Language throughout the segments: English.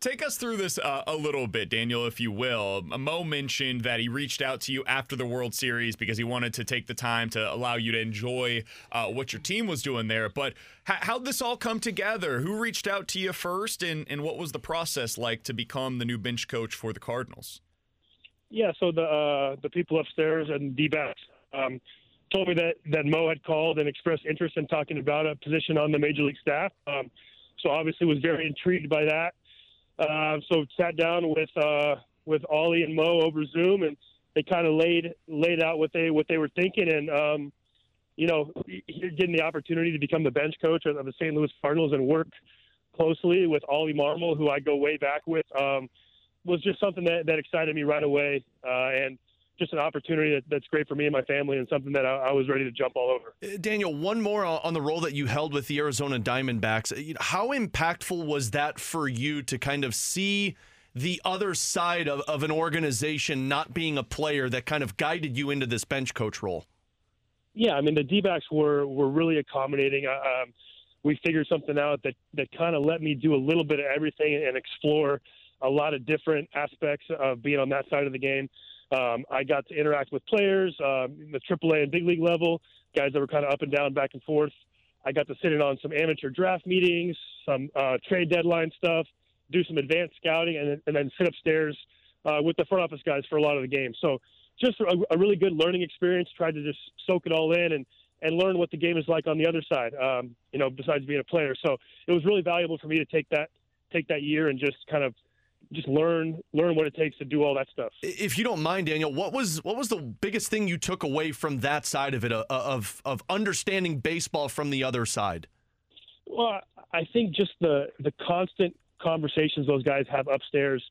Take us through this uh, a little bit, Daniel, if you will. Mo mentioned that he reached out to you after the World Series because he wanted to take the time to allow you to enjoy uh, what your team was doing there. But h- how'd this all come together? Who reached out to you first, and, and what was the process like to become the new bench coach for the Cardinals? Yeah, so the uh, the people upstairs and D-backs um, told me that, that Mo had called and expressed interest in talking about a position on the major league staff. Um, so obviously was very intrigued by that. Uh, so sat down with uh, with Ollie and Mo over Zoom, and they kind of laid laid out what they what they were thinking, and um, you know, getting the opportunity to become the bench coach of the St. Louis Cardinals and work closely with Ollie Marmol, who I go way back with, um, was just something that, that excited me right away, uh, and just an opportunity that, that's great for me and my family, and something that I, I, was ready to jump all over. Uh, Daniel, one more on the role that you held with the Arizona Diamondbacks. Uh, how impactful was that for you to kind of see? the other side of, of an organization not being a player that kind of guided you into this bench coach role? Yeah, I mean the D-backs were were really accommodating. Um, we figured something out that that kind of let me do a little bit of everything and explore a lot of different aspects of being on that side of the game. Um, I got to interact with players, um, the AAA and big league level, guys that were kind of up and down, back and forth. I got to sit in on some amateur draft meetings, some uh, trade deadline stuff, do some advanced scouting, and, and then sit upstairs uh, with the front office guys for a lot of the games. So just a, a, really good learning experience. Tried to just soak it all in and and learn what the game is like on the other side. Um, you know, besides being a player. So it was really valuable for me to take that take that year and just kind of just learn learn what it takes to do all that stuff. If you don't mind, Daniel, what was what was the biggest thing you took away from that side of it uh, of of understanding baseball from the other side? Well, I think just the the constant conversations those guys have upstairs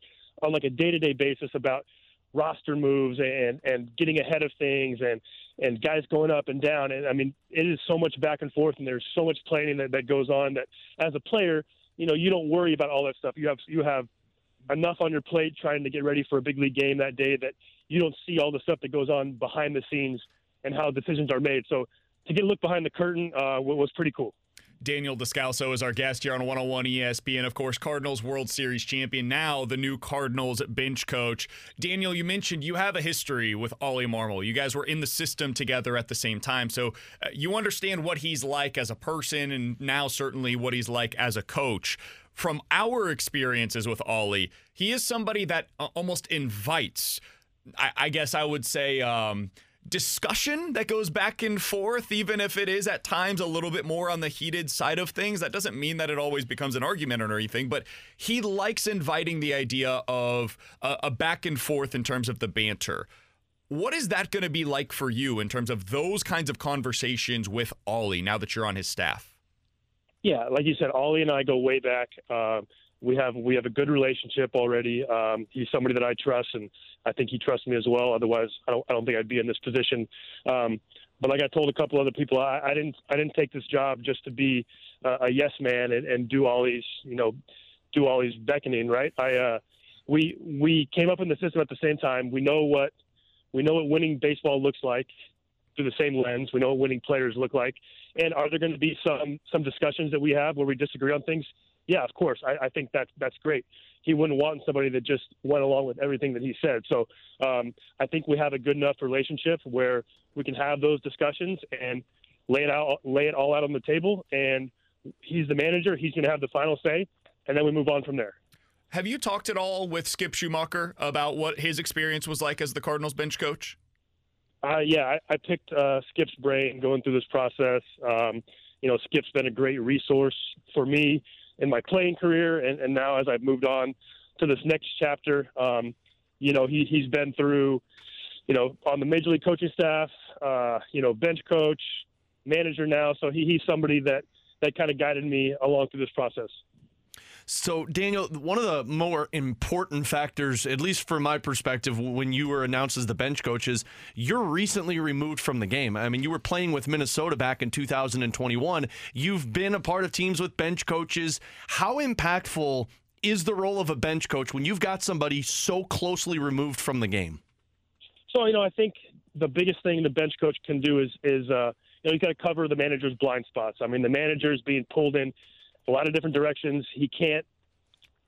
on like a day to day basis about roster moves and and getting ahead of things and and guys going up and down and I mean it is so much back and forth and there's so much planning that, that goes on that as a player you know you don't worry about all that stuff you have you have enough on your plate trying to get ready for a big league game that day that you don't see all the stuff that goes on behind the scenes and how decisions are made. So to get a look behind the curtain uh, was pretty cool. Daniel Descalso is our guest here on 101 ESPN. Of course, Cardinals World Series champion, now the new Cardinals bench coach. Daniel, you mentioned you have a history with Ollie Marmol. You guys were in the system together at the same time. So uh, you understand what he's like as a person and now certainly what he's like as a coach from our experiences with Ollie, he is somebody that uh, almost invites, I, I guess I would say, um, discussion that goes back and forth, even if it is at times a little bit more on the heated side of things. That doesn't mean that it always becomes an argument or anything, but he likes inviting the idea of a, a back and forth in terms of the banter. What is that going to be like for you in terms of those kinds of conversations with Ollie now that you're on his staff? Yeah, like you said, Ollie and I go way back. Uh, we have we have a good relationship already. Um, he's somebody that I trust, and I think he trusts me as well. Otherwise, I don't I don't think I'd be in this position. Um, but like I told a couple other people, I, I didn't I didn't take this job just to be uh, a yes man and, and do all these you know do all these beckoning. Right? I uh, we we came up in the system at the same time. We know what we know what winning baseball looks like through the same lens. We know what winning players look like. And are there going to be some some discussions that we have where we disagree on things? Yeah, of course. I, I think that's that's great. He wouldn't want somebody that just went along with everything that he said. So um, I think we have a good enough relationship where we can have those discussions and lay it out, lay it all out on the table. And he's the manager; he's going to have the final say, and then we move on from there. Have you talked at all with Skip Schumaker about what his experience was like as the Cardinals bench coach? Uh, yeah, I, I picked uh, Skip's brain going through this process. Um, you know, Skip's been a great resource for me in my playing career, and, and now as I've moved on to this next chapter. Um, you know, he he's been through, you know, on the major league coaching staff, uh, you know, bench coach, manager now. So he, he's somebody that that kind of guided me along through this process. So, Daniel, one of the more important factors, at least from my perspective, when you were announced as the bench coach, is you're recently removed from the game. I mean, you were playing with Minnesota back in 2021. You've been a part of teams with bench coaches. How impactful is the role of a bench coach when you've got somebody so closely removed from the game? So, you know, I think the biggest thing the bench coach can do is, is uh, you know, you got to cover the manager's blind spots. I mean, the manager is being pulled in a lot of different directions. He can't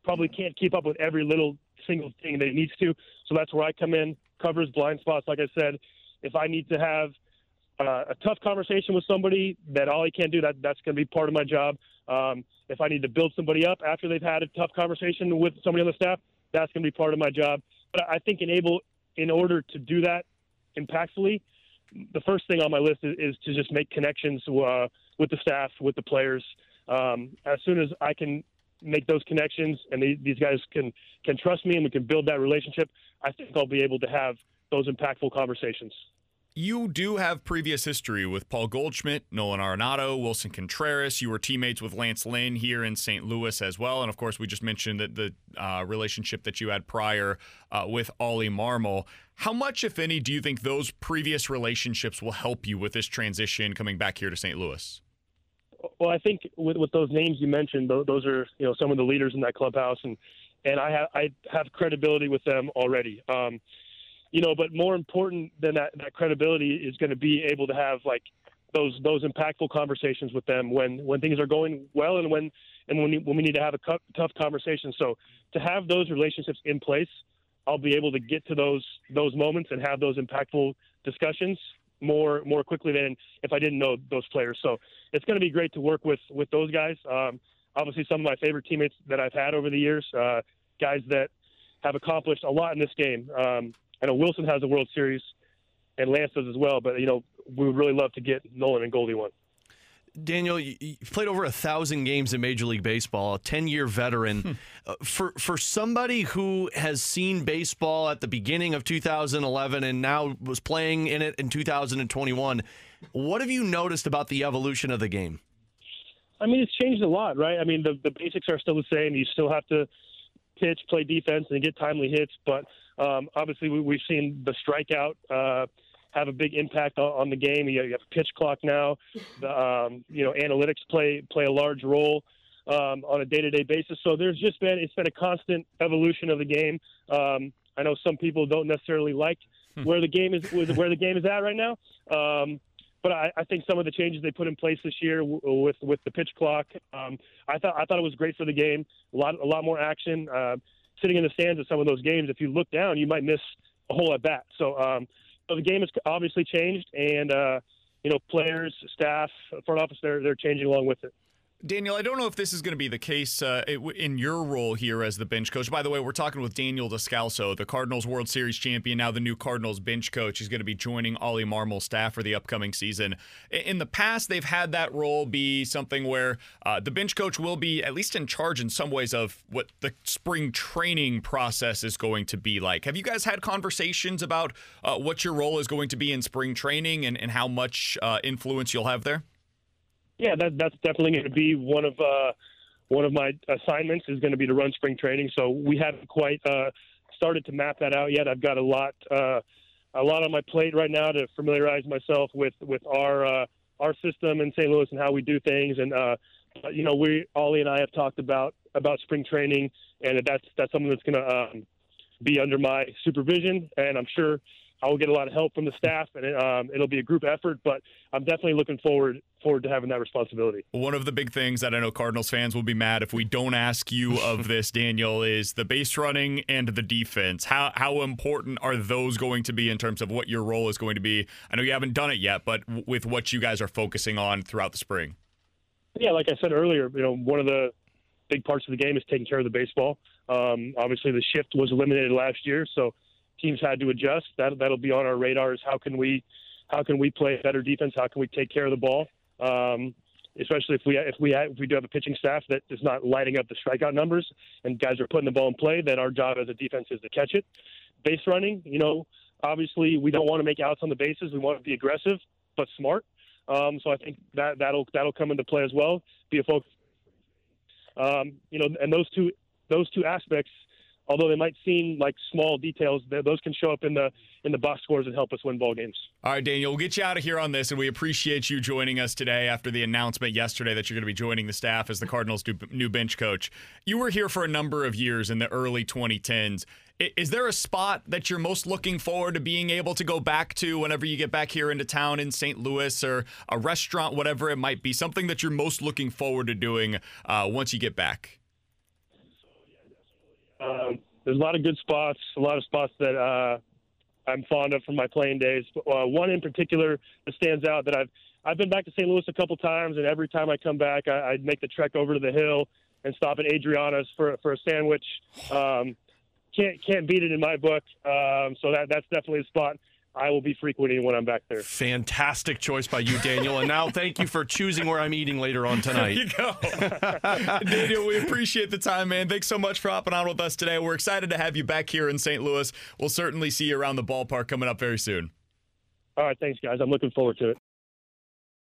probably can't keep up with every little single thing that he needs to. So that's where I come in, covers blind spots. Like I said, if I need to have uh, a tough conversation with somebody that Ollie can't do, that that's going to be part of my job. Um, if I need to build somebody up after they've had a tough conversation with somebody on the staff, that's going to be part of my job. But I think enable in order to do that impactfully, the first thing on my list is, is to just make connections uh, with the staff, with the players. Um, as soon as I can make those connections and they, these guys can can trust me and we can build that relationship, I think I'll be able to have those impactful conversations. You do have previous history with Paul Goldschmidt, Nolan Arenado, Willson Contreras. You were teammates with Lance Lynn here in St. Louis as well. And of course, we just mentioned that the uh, relationship that you had prior uh, with Ollie Marmol. How much, if any, do you think those previous relationships will help you with this transition coming back here to St. Louis? Well, I think with, with those names you mentioned, those are you know some of the leaders in that clubhouse, and and I have I have credibility with them already. Um, you know, but more important than that, that credibility is going to be able to have like those those impactful conversations with them when when things are going well and when and when when we need to have a cu- tough conversation. So to have those relationships in place, I'll be able to get to those those moments and have those impactful discussions more more quickly than if I didn't know those players. So it's going to be great to work with with those guys. Um, obviously, some of my favorite teammates that I've had over the years, uh, guys that have accomplished a lot in this game. Um, I know Willson has a World Series, and Lance does as well. But you know, we would really love to get Nolan and Goldie one. Daniel, you, played over a thousand games in Major League Baseball, a ten-year veteran. Hmm. Uh, for for somebody who has seen baseball at the beginning of 2011 and now was playing in it in 2021, what have you noticed about the evolution of the game? I mean, it's changed a lot, right? I mean, the the basics are still the same. You still have to pitch, play defense, and get timely hits. But um, obviously, we, have seen the strikeout. Uh, have a big impact on, on the game. You, you, have a pitch clock now. The, um, you know, analytics play play a large role um, on a day to day basis. So there's just been it's been a constant evolution of the game. Um, I know some people don't necessarily like hmm. where the game is where the game is at right now. Um, but I, I, think some of the changes they put in place this year with with the pitch clock, um, I thought I thought it was great for the game. A lot a lot more action. Uh, sitting in the stands of some of those games, if you look down, you might miss a whole at bat. So um, so the game has obviously changed, and uh, you know, players, staff, front office, they're they're changing along with it. Daniel, I don't know if this is going to be the case uh, in your role here as the bench coach. By the way, we're talking with Daniel Descalso, the Cardinals World Series champion, now the new Cardinals bench coach. He's going to be joining Ollie Marmol's staff for the upcoming season. In the past, they've had that role be something where uh, the bench coach will be at least in charge in some ways of what the spring training process is going to be like. Have you guys had conversations about uh, what your role is going to be in spring training and, and how much uh, influence you'll have there? Yeah, that, that's definitely going to be one of uh, one of my assignments is going to be to run spring training. So we haven't quite uh, started to map that out yet. I've got a lot uh, a lot on my plate right now to familiarize myself with with our uh, our system in St. Louis and how we do things. And uh, you know, we Ollie and I have talked about about spring training, and that's that's something that's going to um, be under my supervision. And I'm sure I will get a lot of help from the staff, and it, um, it'll be a group effort. But I'm definitely looking forward forward to having that responsibility. One of the big things that I know Cardinals fans will be mad if we don't ask you of this, Daniel, is the base running and the defense. How how important are those going to be in terms of what your role is going to be? I know you haven't done it yet, but with what you guys are focusing on throughout the spring. Yeah, like I said earlier, you know, one of the big parts of the game is taking care of the baseball. Um, obviously, the shift was eliminated last year, so teams had to adjust. That that'll be on our radar. Is how can we how can we play better defense? How can we take care of the ball? Um, especially if we if we if we do have a pitching staff that is not lighting up the strikeout numbers and guys are putting the ball in play, then our job as a defense is to catch it. Base running, you know, obviously we don't want to make outs on the bases. We want to be aggressive but smart. Um, so I think that that'll that'll come into play as well. Be a focus. Um, you know, and those two those two aspects although they might seem like small details, those can show up in the in the box scores and help us win ball games. All right, Daniel, we'll get you out of here on this, and we appreciate you joining us today after the announcement yesterday that you're going to be joining the staff as the Cardinals' new bench coach. You were here for a number of years in the early 2010s. Is there a spot that you're most looking forward to being able to go back to whenever you get back here into town in St. Louis or a restaurant, whatever it might be? Something that you're most looking forward to doing uh, once you get back? Um, there's a lot of good spots, a lot of spots that uh, I'm fond of from my playing days. But, uh, one in particular that stands out that I've I've been back to St. Louis a couple times, and every time I come back, I, I make the trek over to the hill and stop at Adriana's for for a sandwich. Um, can't can't beat it in my book. Um, so that that's definitely a spot. I will be frequenting when I'm back there. Fantastic choice by you, Daniel. And now thank you for choosing where I'm eating later on tonight. There you go. Daniel, we appreciate the time, man. Thanks so much for hopping on with us today. We're excited to have you back here in St. Louis. We'll certainly see you around the ballpark coming up very soon. All right, thanks, guys. I'm looking forward to it.